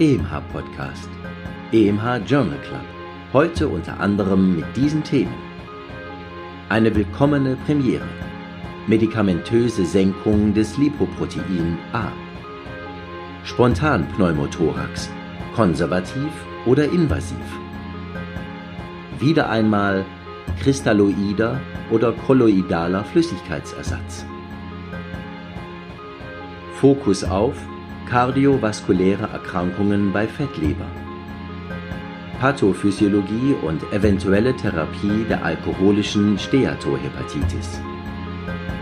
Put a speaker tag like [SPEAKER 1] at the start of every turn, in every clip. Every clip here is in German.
[SPEAKER 1] EMH Podcast, EMH Journal Club. Heute unter anderem mit diesen Themen. Eine willkommene Premiere. Medikamentöse Senkung des Lipoprotein A. Spontanpneumothorax. Konservativ oder invasiv. Wieder einmal kristalloider oder kolloidaler Flüssigkeitsersatz. Fokus auf kardiovaskuläre Erkrankungen bei Fettleber. Pathophysiologie und eventuelle Therapie der alkoholischen Steatohepatitis.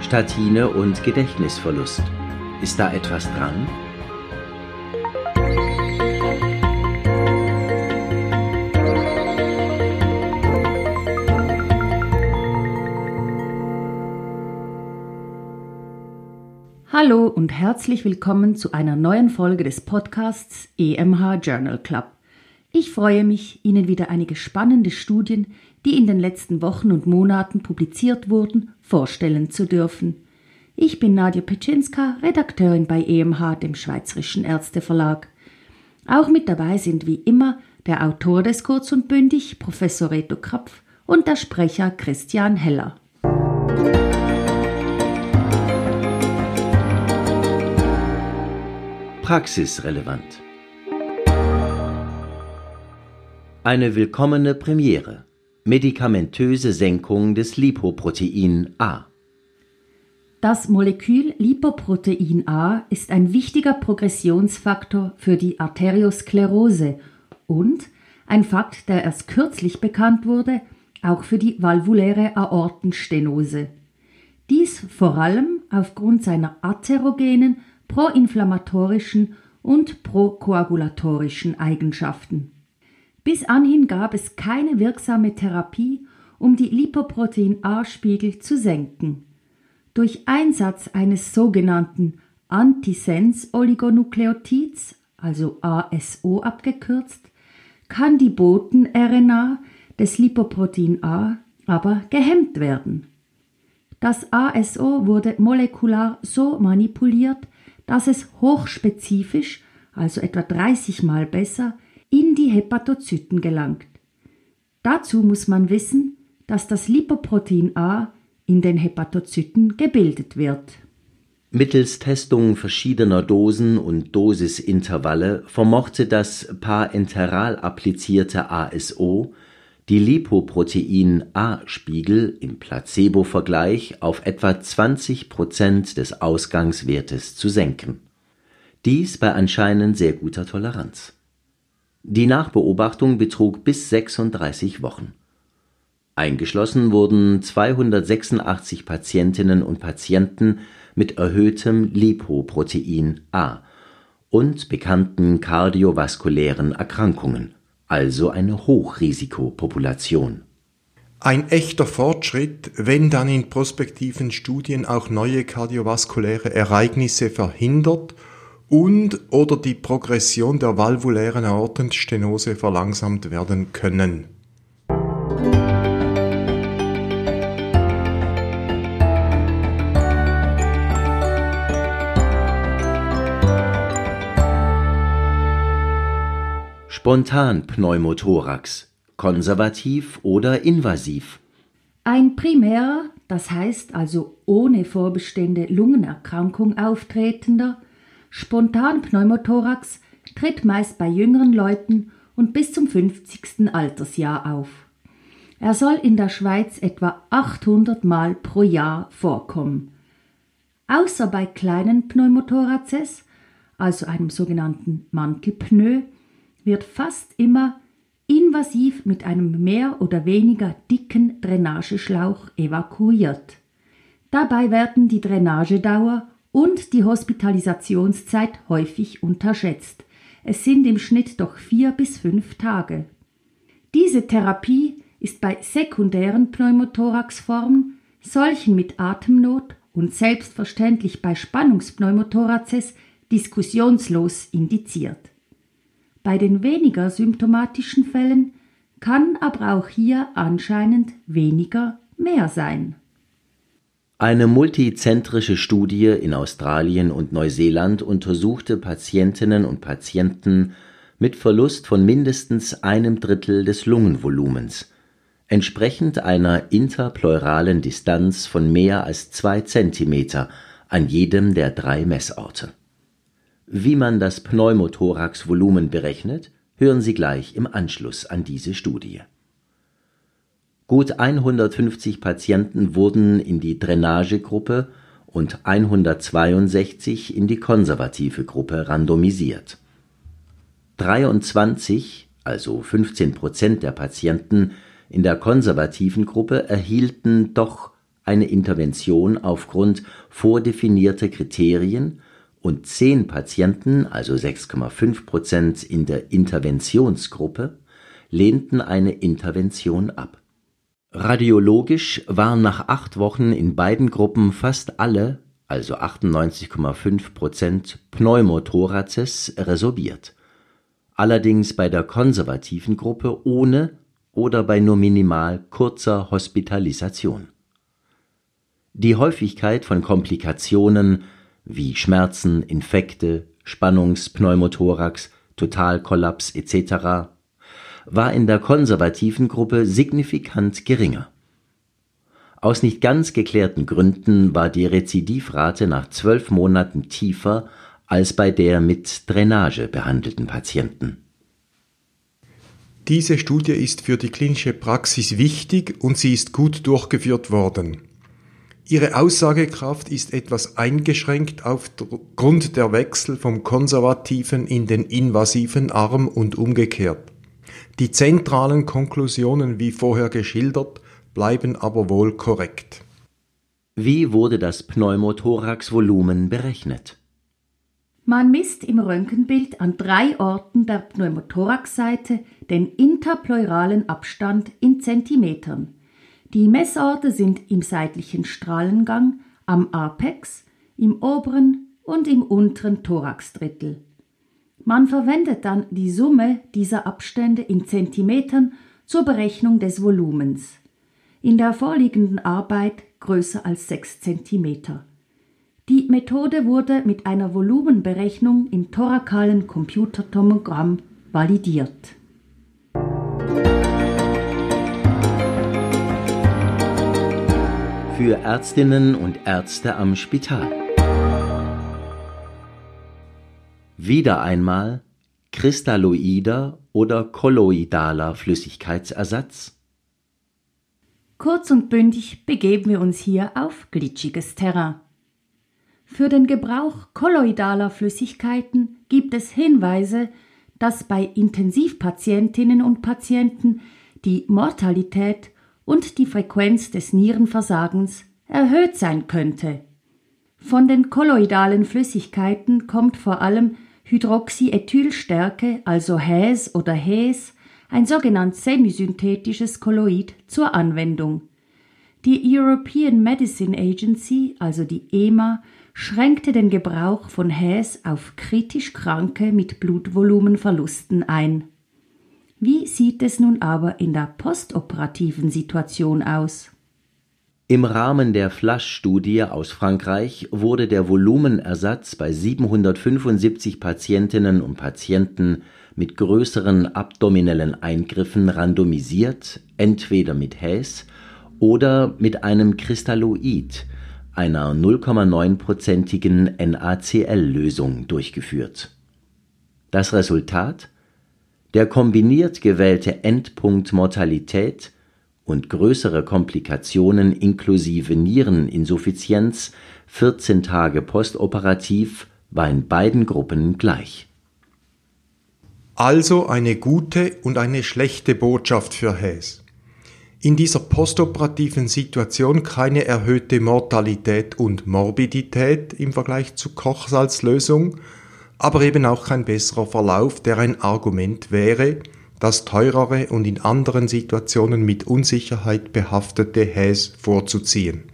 [SPEAKER 1] Statine und Gedächtnisverlust. Ist da etwas dran?
[SPEAKER 2] Hallo und herzlich willkommen zu einer neuen Folge des Podcasts EMH Journal Club. Ich freue mich, Ihnen wieder einige spannende Studien, die in den letzten Wochen und Monaten publiziert wurden, vorstellen zu dürfen. Ich bin Nadja Petschinska, Redakteurin bei EMH, dem Schweizerischen Ärzteverlag. Auch mit dabei sind wie immer der Autor des Kurz und Bündig, Professor Reto Krapf, und der Sprecher Christian Heller.
[SPEAKER 1] Praxisrelevant. Eine willkommene Premiere. Medikamentöse Senkung des Lipoprotein A.
[SPEAKER 2] Das Molekül Lipoprotein A ist ein wichtiger Progressionsfaktor für die Arteriosklerose und ein Fakt, der erst kürzlich bekannt wurde, auch für die valvuläre Aortenstenose. Dies vor allem aufgrund seiner atherogenen proinflammatorischen und prokoagulatorischen Eigenschaften. Bis anhin gab es keine wirksame Therapie, um die Lipoprotein-A-Spiegel zu senken. Durch Einsatz eines sogenannten Antisens-Oligonukleotids, also ASO abgekürzt, kann die Boten-RNA des Lipoprotein A aber gehemmt werden. Das ASO wurde molekular so manipuliert, dass es hochspezifisch, also etwa 30 mal besser, in die Hepatozyten gelangt. Dazu muss man wissen, dass das Lipoprotein A in den Hepatozyten gebildet wird.
[SPEAKER 1] Mittels Testung verschiedener Dosen und Dosisintervalle vermochte das parenteral applizierte ASO die Lipoprotein-A-Spiegel im Placebo-Vergleich auf etwa 20 Prozent des Ausgangswertes zu senken. Dies bei anscheinend sehr guter Toleranz. Die Nachbeobachtung betrug bis 36 Wochen. Eingeschlossen wurden 286 Patientinnen und Patienten mit erhöhtem Lipoprotein A und bekannten kardiovaskulären Erkrankungen also eine Hochrisikopopulation.
[SPEAKER 3] Ein echter Fortschritt, wenn dann in prospektiven Studien auch neue kardiovaskuläre Ereignisse verhindert und oder die Progression der valvulären Aortenstenose verlangsamt werden können.
[SPEAKER 1] Spontanpneumothorax, konservativ oder invasiv.
[SPEAKER 2] Ein primär, das heißt also ohne Vorbestände Lungenerkrankung auftretender, Spontanpneumothorax tritt meist bei jüngeren Leuten und bis zum 50. Altersjahr auf. Er soll in der Schweiz etwa 800 Mal pro Jahr vorkommen. Außer bei kleinen Pneumothoraces, also einem sogenannten Mantelpneu, wird fast immer invasiv mit einem mehr oder weniger dicken Drainageschlauch evakuiert. Dabei werden die Drainagedauer und die Hospitalisationszeit häufig unterschätzt. Es sind im Schnitt doch vier bis fünf Tage. Diese Therapie ist bei sekundären Pneumothoraxformen, solchen mit Atemnot und selbstverständlich bei Spannungspneumothoraces diskussionslos indiziert. Bei den weniger symptomatischen Fällen kann aber auch hier anscheinend weniger mehr sein.
[SPEAKER 1] Eine multizentrische Studie in Australien und Neuseeland untersuchte Patientinnen und Patienten mit Verlust von mindestens einem Drittel des Lungenvolumens, entsprechend einer interpleuralen Distanz von mehr als zwei Zentimeter an jedem der drei Messorte. Wie man das Pneumothoraxvolumen berechnet, hören Sie gleich im Anschluss an diese Studie Gut 150 Patienten wurden in die Drainagegruppe und 162 in die konservative Gruppe randomisiert. 23, also 15 Prozent der Patienten in der konservativen Gruppe erhielten doch eine Intervention aufgrund vordefinierter Kriterien und 10 Patienten, also 6,5 Prozent in der Interventionsgruppe, lehnten eine Intervention ab Radiologisch waren nach acht Wochen in beiden Gruppen fast alle also 98,5 Prozent Pneumothoraces resorbiert, allerdings bei der konservativen Gruppe ohne oder bei nur minimal kurzer Hospitalisation. Die Häufigkeit von Komplikationen wie Schmerzen, Infekte, Spannungspneumothorax, Totalkollaps etc war in der konservativen Gruppe signifikant geringer. Aus nicht ganz geklärten Gründen war die Rezidivrate nach zwölf Monaten tiefer als bei der mit Drainage behandelten Patienten.
[SPEAKER 3] Diese Studie ist für die klinische Praxis wichtig und sie ist gut durchgeführt worden. Ihre Aussagekraft ist etwas eingeschränkt aufgrund der Wechsel vom konservativen in den invasiven Arm und umgekehrt. Die zentralen Konklusionen, wie vorher geschildert, bleiben aber wohl korrekt.
[SPEAKER 1] Wie wurde das Pneumothoraxvolumen berechnet?
[SPEAKER 2] Man misst im Röntgenbild an drei Orten der Pneumothoraxseite den interpleuralen Abstand in Zentimetern. Die Messorte sind im seitlichen Strahlengang, am Apex, im oberen und im unteren Thoraxdrittel. Man verwendet dann die Summe dieser Abstände in Zentimetern zur Berechnung des Volumens. In der vorliegenden Arbeit größer als 6 cm. Die Methode wurde mit einer Volumenberechnung im thorakalen Computertomogramm validiert.
[SPEAKER 1] Für Ärztinnen und Ärzte am Spital. Wieder einmal kristalloider oder kolloidaler Flüssigkeitsersatz?
[SPEAKER 2] Kurz und bündig begeben wir uns hier auf glitschiges Terrain. Für den Gebrauch kolloidaler Flüssigkeiten gibt es Hinweise, dass bei Intensivpatientinnen und Patienten die Mortalität und die Frequenz des Nierenversagens erhöht sein könnte. Von den kolloidalen Flüssigkeiten kommt vor allem Hydroxyethylstärke, also Häs oder Häs, ein sogenanntes semisynthetisches Kolloid, zur Anwendung. Die European Medicine Agency, also die EMA, schränkte den Gebrauch von Häs auf kritisch Kranke mit Blutvolumenverlusten ein. Wie sieht es nun aber in der postoperativen Situation aus?
[SPEAKER 1] Im Rahmen der Flash-Studie aus Frankreich wurde der Volumenersatz bei 775 Patientinnen und Patienten mit größeren abdominellen Eingriffen randomisiert, entweder mit Häs oder mit einem Kristalloid, einer 0,9-prozentigen NaCl-Lösung durchgeführt. Das Resultat? Der kombiniert gewählte Endpunkt Mortalität und größere Komplikationen inklusive Niereninsuffizienz 14 Tage postoperativ war in beiden Gruppen gleich.
[SPEAKER 3] Also eine gute und eine schlechte Botschaft für Häs. In dieser postoperativen Situation keine erhöhte Mortalität und Morbidität im Vergleich zu Kochsalzlösung, aber eben auch kein besserer Verlauf, der ein Argument wäre, das teurere und in anderen Situationen mit Unsicherheit behaftete Häs vorzuziehen.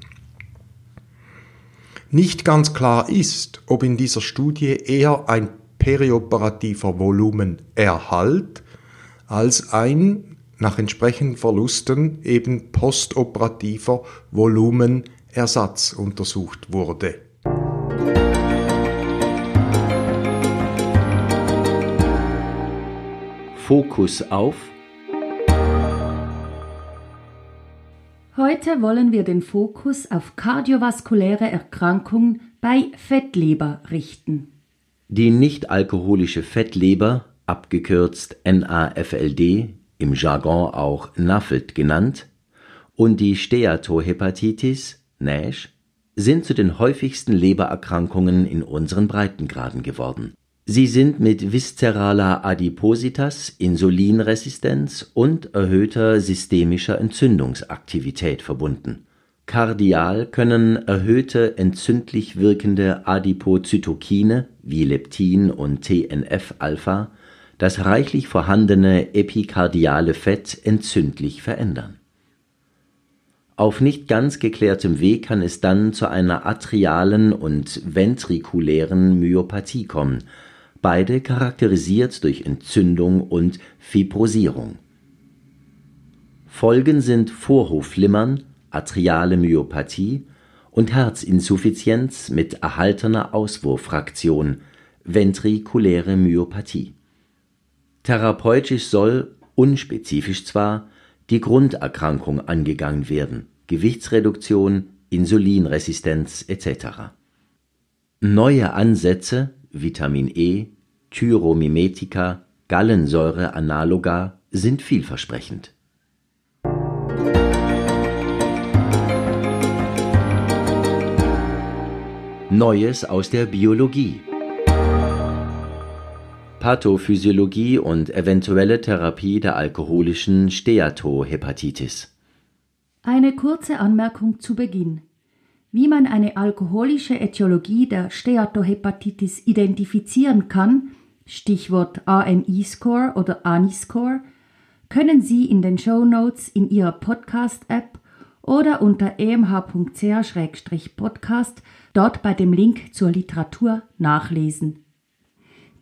[SPEAKER 3] Nicht ganz klar ist, ob in dieser Studie eher ein perioperativer Volumenerhalt als ein nach entsprechenden Verlusten eben postoperativer Volumenerlös Ersatz untersucht wurde.
[SPEAKER 1] Fokus auf
[SPEAKER 2] Heute wollen wir den Fokus auf kardiovaskuläre Erkrankungen bei Fettleber richten.
[SPEAKER 1] Die nicht-alkoholische Fettleber, abgekürzt NAFLD, im Jargon auch NAFLD genannt, und die Steatohepatitis, NASH, sind zu den häufigsten Lebererkrankungen in unseren Breitengraden geworden Sie sind mit viszeraler Adipositas, Insulinresistenz und erhöhter systemischer Entzündungsaktivität verbunden. Kardial können erhöhte entzündlich wirkende Adipozytokine wie Leptin und TNF-Alpha das reichlich vorhandene epikardiale Fett entzündlich verändern. Auf nicht ganz geklärtem Weg kann es dann zu einer atrialen und ventrikulären Myopathie kommen beide charakterisiert durch Entzündung und Fibrosierung. Folgen sind Vorhofflimmern, atriale Myopathie und Herzinsuffizienz mit erhaltener Auswurffraktion, ventrikuläre Myopathie. Therapeutisch soll, unspezifisch zwar, die Grunderkrankung angegangen werden, Gewichtsreduktion, Insulinresistenz etc. Neue Ansätze Vitamin E, Thyromimetika, Gallensäure-Analoga sind vielversprechend. Neues aus der Biologie Pathophysiologie und eventuelle Therapie der alkoholischen Steatohepatitis.
[SPEAKER 2] Eine kurze Anmerkung zu Beginn. Wie man eine alkoholische Ätiologie der Steatohepatitis identifizieren kann, Stichwort AMI-Score oder ANI-Score, können Sie in den Show Notes in Ihrer Podcast-App oder unter emh.ch-podcast dort bei dem Link zur Literatur nachlesen.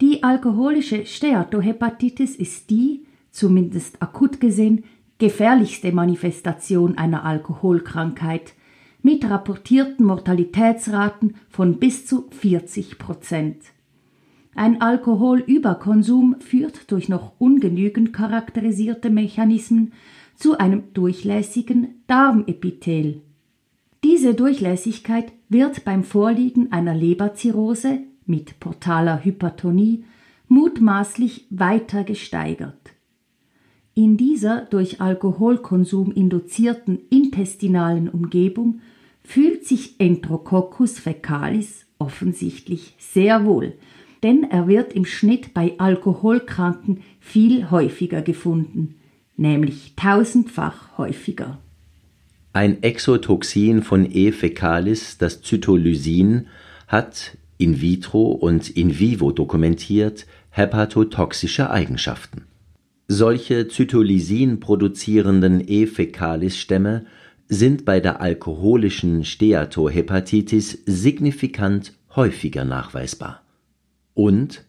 [SPEAKER 2] Die alkoholische Steatohepatitis ist die, zumindest akut gesehen, gefährlichste Manifestation einer Alkoholkrankheit – mit rapportierten Mortalitätsraten von bis zu 40 Prozent. Ein Alkoholüberkonsum führt durch noch ungenügend charakterisierte Mechanismen zu einem durchlässigen Darmepithel. Diese Durchlässigkeit wird beim Vorliegen einer Leberzirrhose mit portaler Hypertonie mutmaßlich weiter gesteigert. In dieser durch Alkoholkonsum induzierten intestinalen Umgebung fühlt sich Enterococcus fecalis offensichtlich sehr wohl, denn er wird im Schnitt bei Alkoholkranken viel häufiger gefunden, nämlich tausendfach häufiger.
[SPEAKER 1] Ein Exotoxin von E. fecalis, das Zytolysin, hat in vitro und in vivo dokumentiert hepatotoxische Eigenschaften. Solche Zytolysin produzierenden E. fecalis Stämme sind bei der alkoholischen Steatohepatitis signifikant häufiger nachweisbar. Und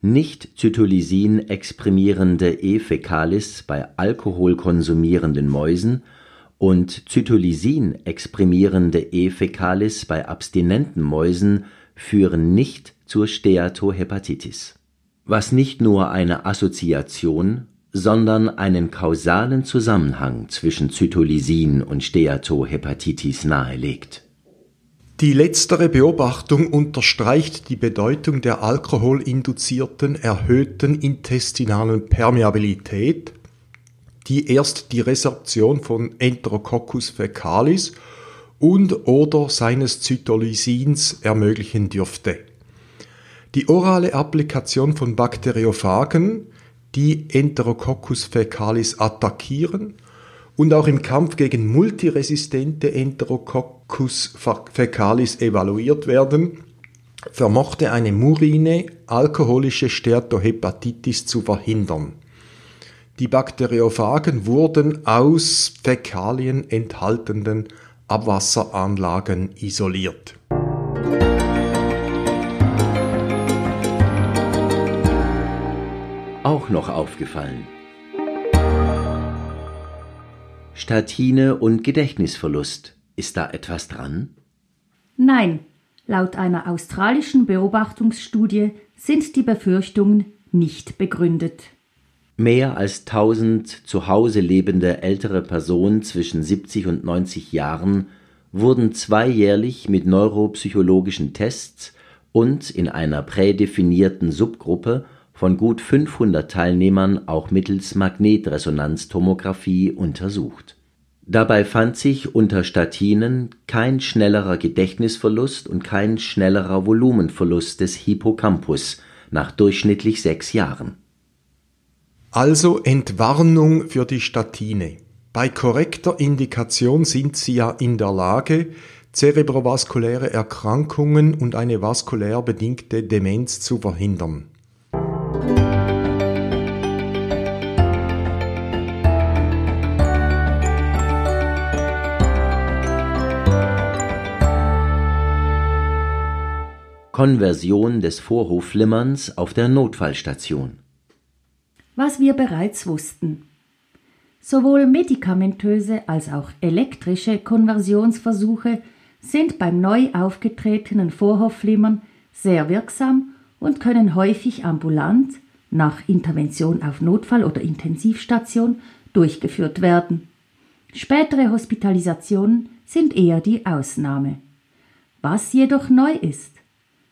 [SPEAKER 1] nicht-Zytolysin exprimierende E. fecalis bei alkoholkonsumierenden Mäusen und Zytolysin exprimierende E. fecalis bei abstinenten Mäusen führen nicht zur Steatohepatitis. Was nicht nur eine Assoziation sondern einen kausalen Zusammenhang zwischen Zytolysin und Steatohepatitis nahelegt.
[SPEAKER 3] Die letztere Beobachtung unterstreicht die Bedeutung der alkoholinduzierten erhöhten intestinalen Permeabilität, die erst die Resorption von Enterococcus fecalis und oder seines Zytolysins ermöglichen dürfte. Die orale Applikation von Bakteriophagen die Enterococcus fecalis attackieren und auch im Kampf gegen multiresistente Enterococcus fecalis evaluiert werden, vermochte eine murine alkoholische Steatohepatitis zu verhindern. Die Bakteriophagen wurden aus Fäkalien enthaltenden Abwasseranlagen isoliert.
[SPEAKER 1] Auch noch aufgefallen. Statine und Gedächtnisverlust Ist da etwas dran?
[SPEAKER 2] Nein, laut einer australischen Beobachtungsstudie sind die Befürchtungen nicht begründet.
[SPEAKER 1] Mehr als 1000 zu Hause lebende ältere Personen zwischen 70 und 90 Jahren wurden zweijährlich mit neuropsychologischen Tests und in einer prädefinierten Subgruppe von gut 500 Teilnehmern auch mittels Magnetresonanztomographie untersucht. Dabei fand sich unter Statinen kein schnellerer Gedächtnisverlust und kein schnellerer Volumenverlust des Hippocampus nach durchschnittlich sechs Jahren.
[SPEAKER 3] Also Entwarnung für die Statine. Bei korrekter Indikation sind sie ja in der Lage, zerebrovaskuläre Erkrankungen und eine vaskulär bedingte Demenz zu verhindern.
[SPEAKER 1] Konversion des Vorhofflimmerns auf der Notfallstation.
[SPEAKER 2] Was wir bereits wussten. Sowohl medikamentöse als auch elektrische Konversionsversuche sind beim neu aufgetretenen Vorhofflimmern sehr wirksam und können häufig ambulant nach Intervention auf Notfall- oder Intensivstation durchgeführt werden. Spätere Hospitalisationen sind eher die Ausnahme. Was jedoch neu ist,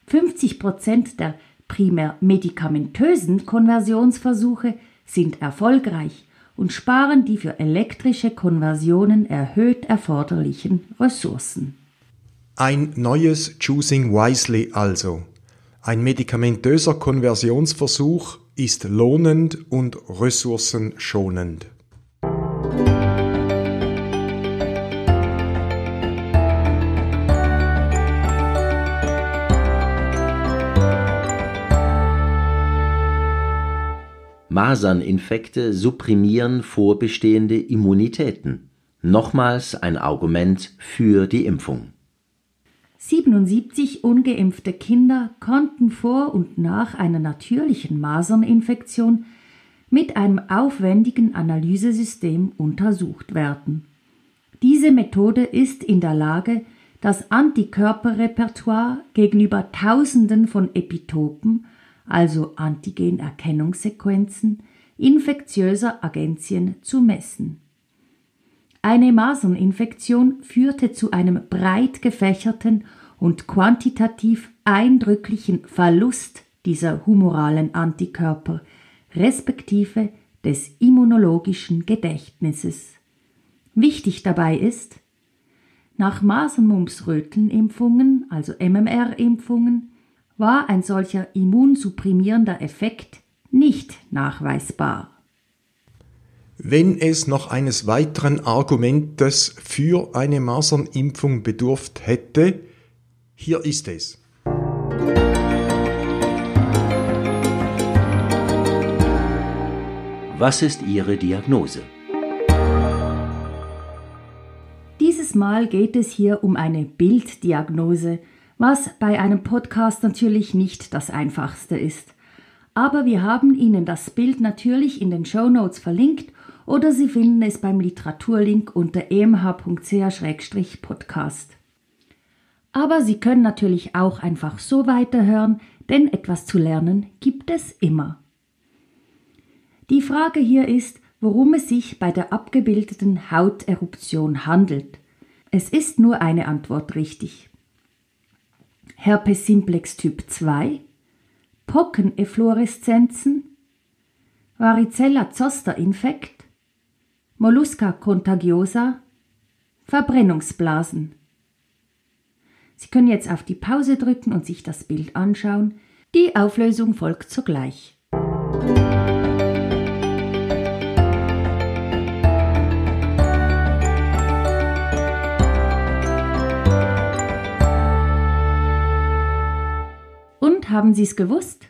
[SPEAKER 2] 50 Prozent der primär medikamentösen Konversionsversuche sind erfolgreich und sparen die für elektrische Konversionen erhöht erforderlichen Ressourcen.
[SPEAKER 3] Ein neues Choosing Wisely also. Ein medikamentöser Konversionsversuch ist lohnend und ressourcenschonend.
[SPEAKER 1] Maserninfekte supprimieren vorbestehende Immunitäten. Nochmals ein Argument für die Impfung.
[SPEAKER 2] 77 ungeimpfte Kinder konnten vor und nach einer natürlichen Maserninfektion mit einem aufwendigen Analysesystem untersucht werden. Diese Methode ist in der Lage, das Antikörperrepertoire gegenüber Tausenden von Epitopen also Antigenerkennungssequenzen, infektiöser Agenzien zu messen. Eine Maserninfektion führte zu einem breit gefächerten und quantitativ eindrücklichen Verlust dieser humoralen Antikörper, respektive des immunologischen Gedächtnisses. Wichtig dabei ist, nach Masernmumps-Rötenimpfungen, also MMR-Impfungen, war ein solcher immunsupprimierender Effekt nicht nachweisbar.
[SPEAKER 3] Wenn es noch eines weiteren Argumentes für eine Masernimpfung bedurft hätte, hier ist es.
[SPEAKER 1] Was ist Ihre Diagnose?
[SPEAKER 2] Dieses Mal geht es hier um eine Bilddiagnose, was bei einem Podcast natürlich nicht das einfachste ist. Aber wir haben Ihnen das Bild natürlich in den Show Notes verlinkt oder Sie finden es beim Literaturlink unter emh.ch-podcast. Aber Sie können natürlich auch einfach so weiterhören, denn etwas zu lernen gibt es immer. Die Frage hier ist, worum es sich bei der abgebildeten Hauteruption handelt. Es ist nur eine Antwort richtig. Herpes simplex Typ 2, Pockeneffloreszenzen, Varicella zoster Infekt, Mollusca contagiosa, Verbrennungsblasen. Sie können jetzt auf die Pause drücken und sich das Bild anschauen. Die Auflösung folgt sogleich. Haben Sie es gewusst?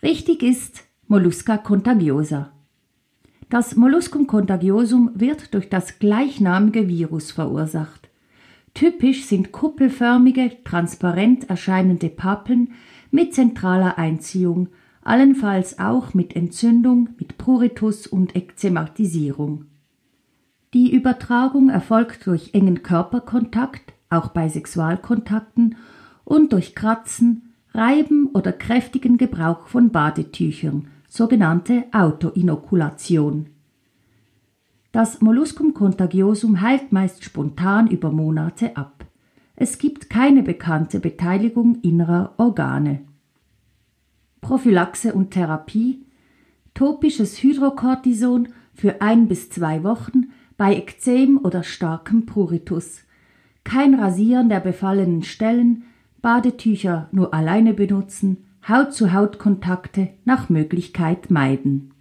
[SPEAKER 2] Richtig ist Mollusca contagiosa. Das Molluscum contagiosum wird durch das gleichnamige Virus verursacht. Typisch sind kuppelförmige, transparent erscheinende Pappeln mit zentraler Einziehung, allenfalls auch mit Entzündung, mit Pruritus und Ekzematisierung. Die Übertragung erfolgt durch engen Körperkontakt, auch bei Sexualkontakten, und durch Kratzen, Reiben oder kräftigen Gebrauch von Badetüchern, sogenannte Autoinokulation. Das Molluscum contagiosum heilt meist spontan über Monate ab. Es gibt keine bekannte Beteiligung innerer Organe. Prophylaxe und Therapie Topisches Hydrocortison für ein bis zwei Wochen bei Ekzem oder starkem Pruritus. Kein Rasieren der befallenen Stellen, Badetücher nur alleine benutzen, Haut-zu-Haut-Kontakte nach Möglichkeit meiden.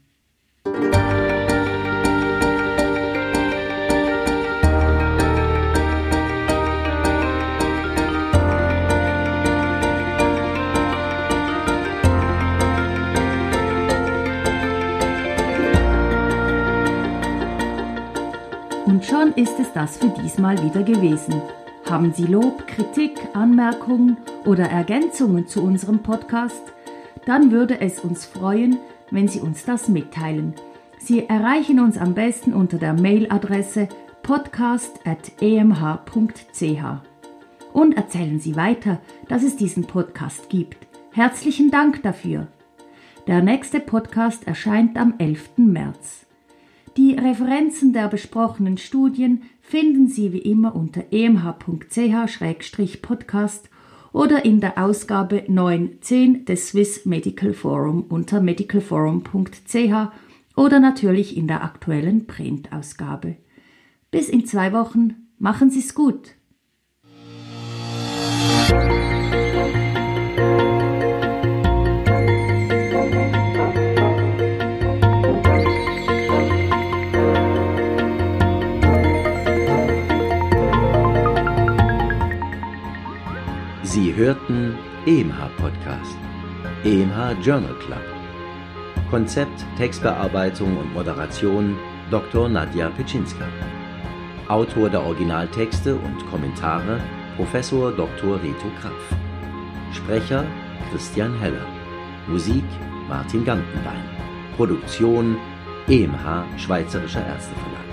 [SPEAKER 2] Und schon ist es das für diesmal wieder gewesen. Haben Sie Lob, Kritik, Anmerkungen oder Ergänzungen zu unserem Podcast? Dann würde es uns freuen, wenn Sie uns das mitteilen. Sie erreichen uns am besten unter der Mailadresse podcast.emh.ch. Und erzählen Sie weiter, dass es diesen Podcast gibt. Herzlichen Dank dafür. Der nächste Podcast erscheint am 11. März. Die Referenzen der besprochenen Studien finden Sie wie immer unter emh.ch-podcast oder in der Ausgabe 910 des Swiss Medical Forum unter medicalforum.ch oder natürlich in der aktuellen Printausgabe. Bis in zwei Wochen, machen Sie es gut!
[SPEAKER 1] Sie hörten EMH Podcast, EMH Journal Club. Konzept, Textbearbeitung und Moderation Dr. Nadja Pitschinska. Autor der Originaltexte und Kommentare Professor Dr. Reto Krapf. Sprecher Christian Heller. Musik Martin Gantenbein. Produktion EMH Schweizerischer Ärzteverlag.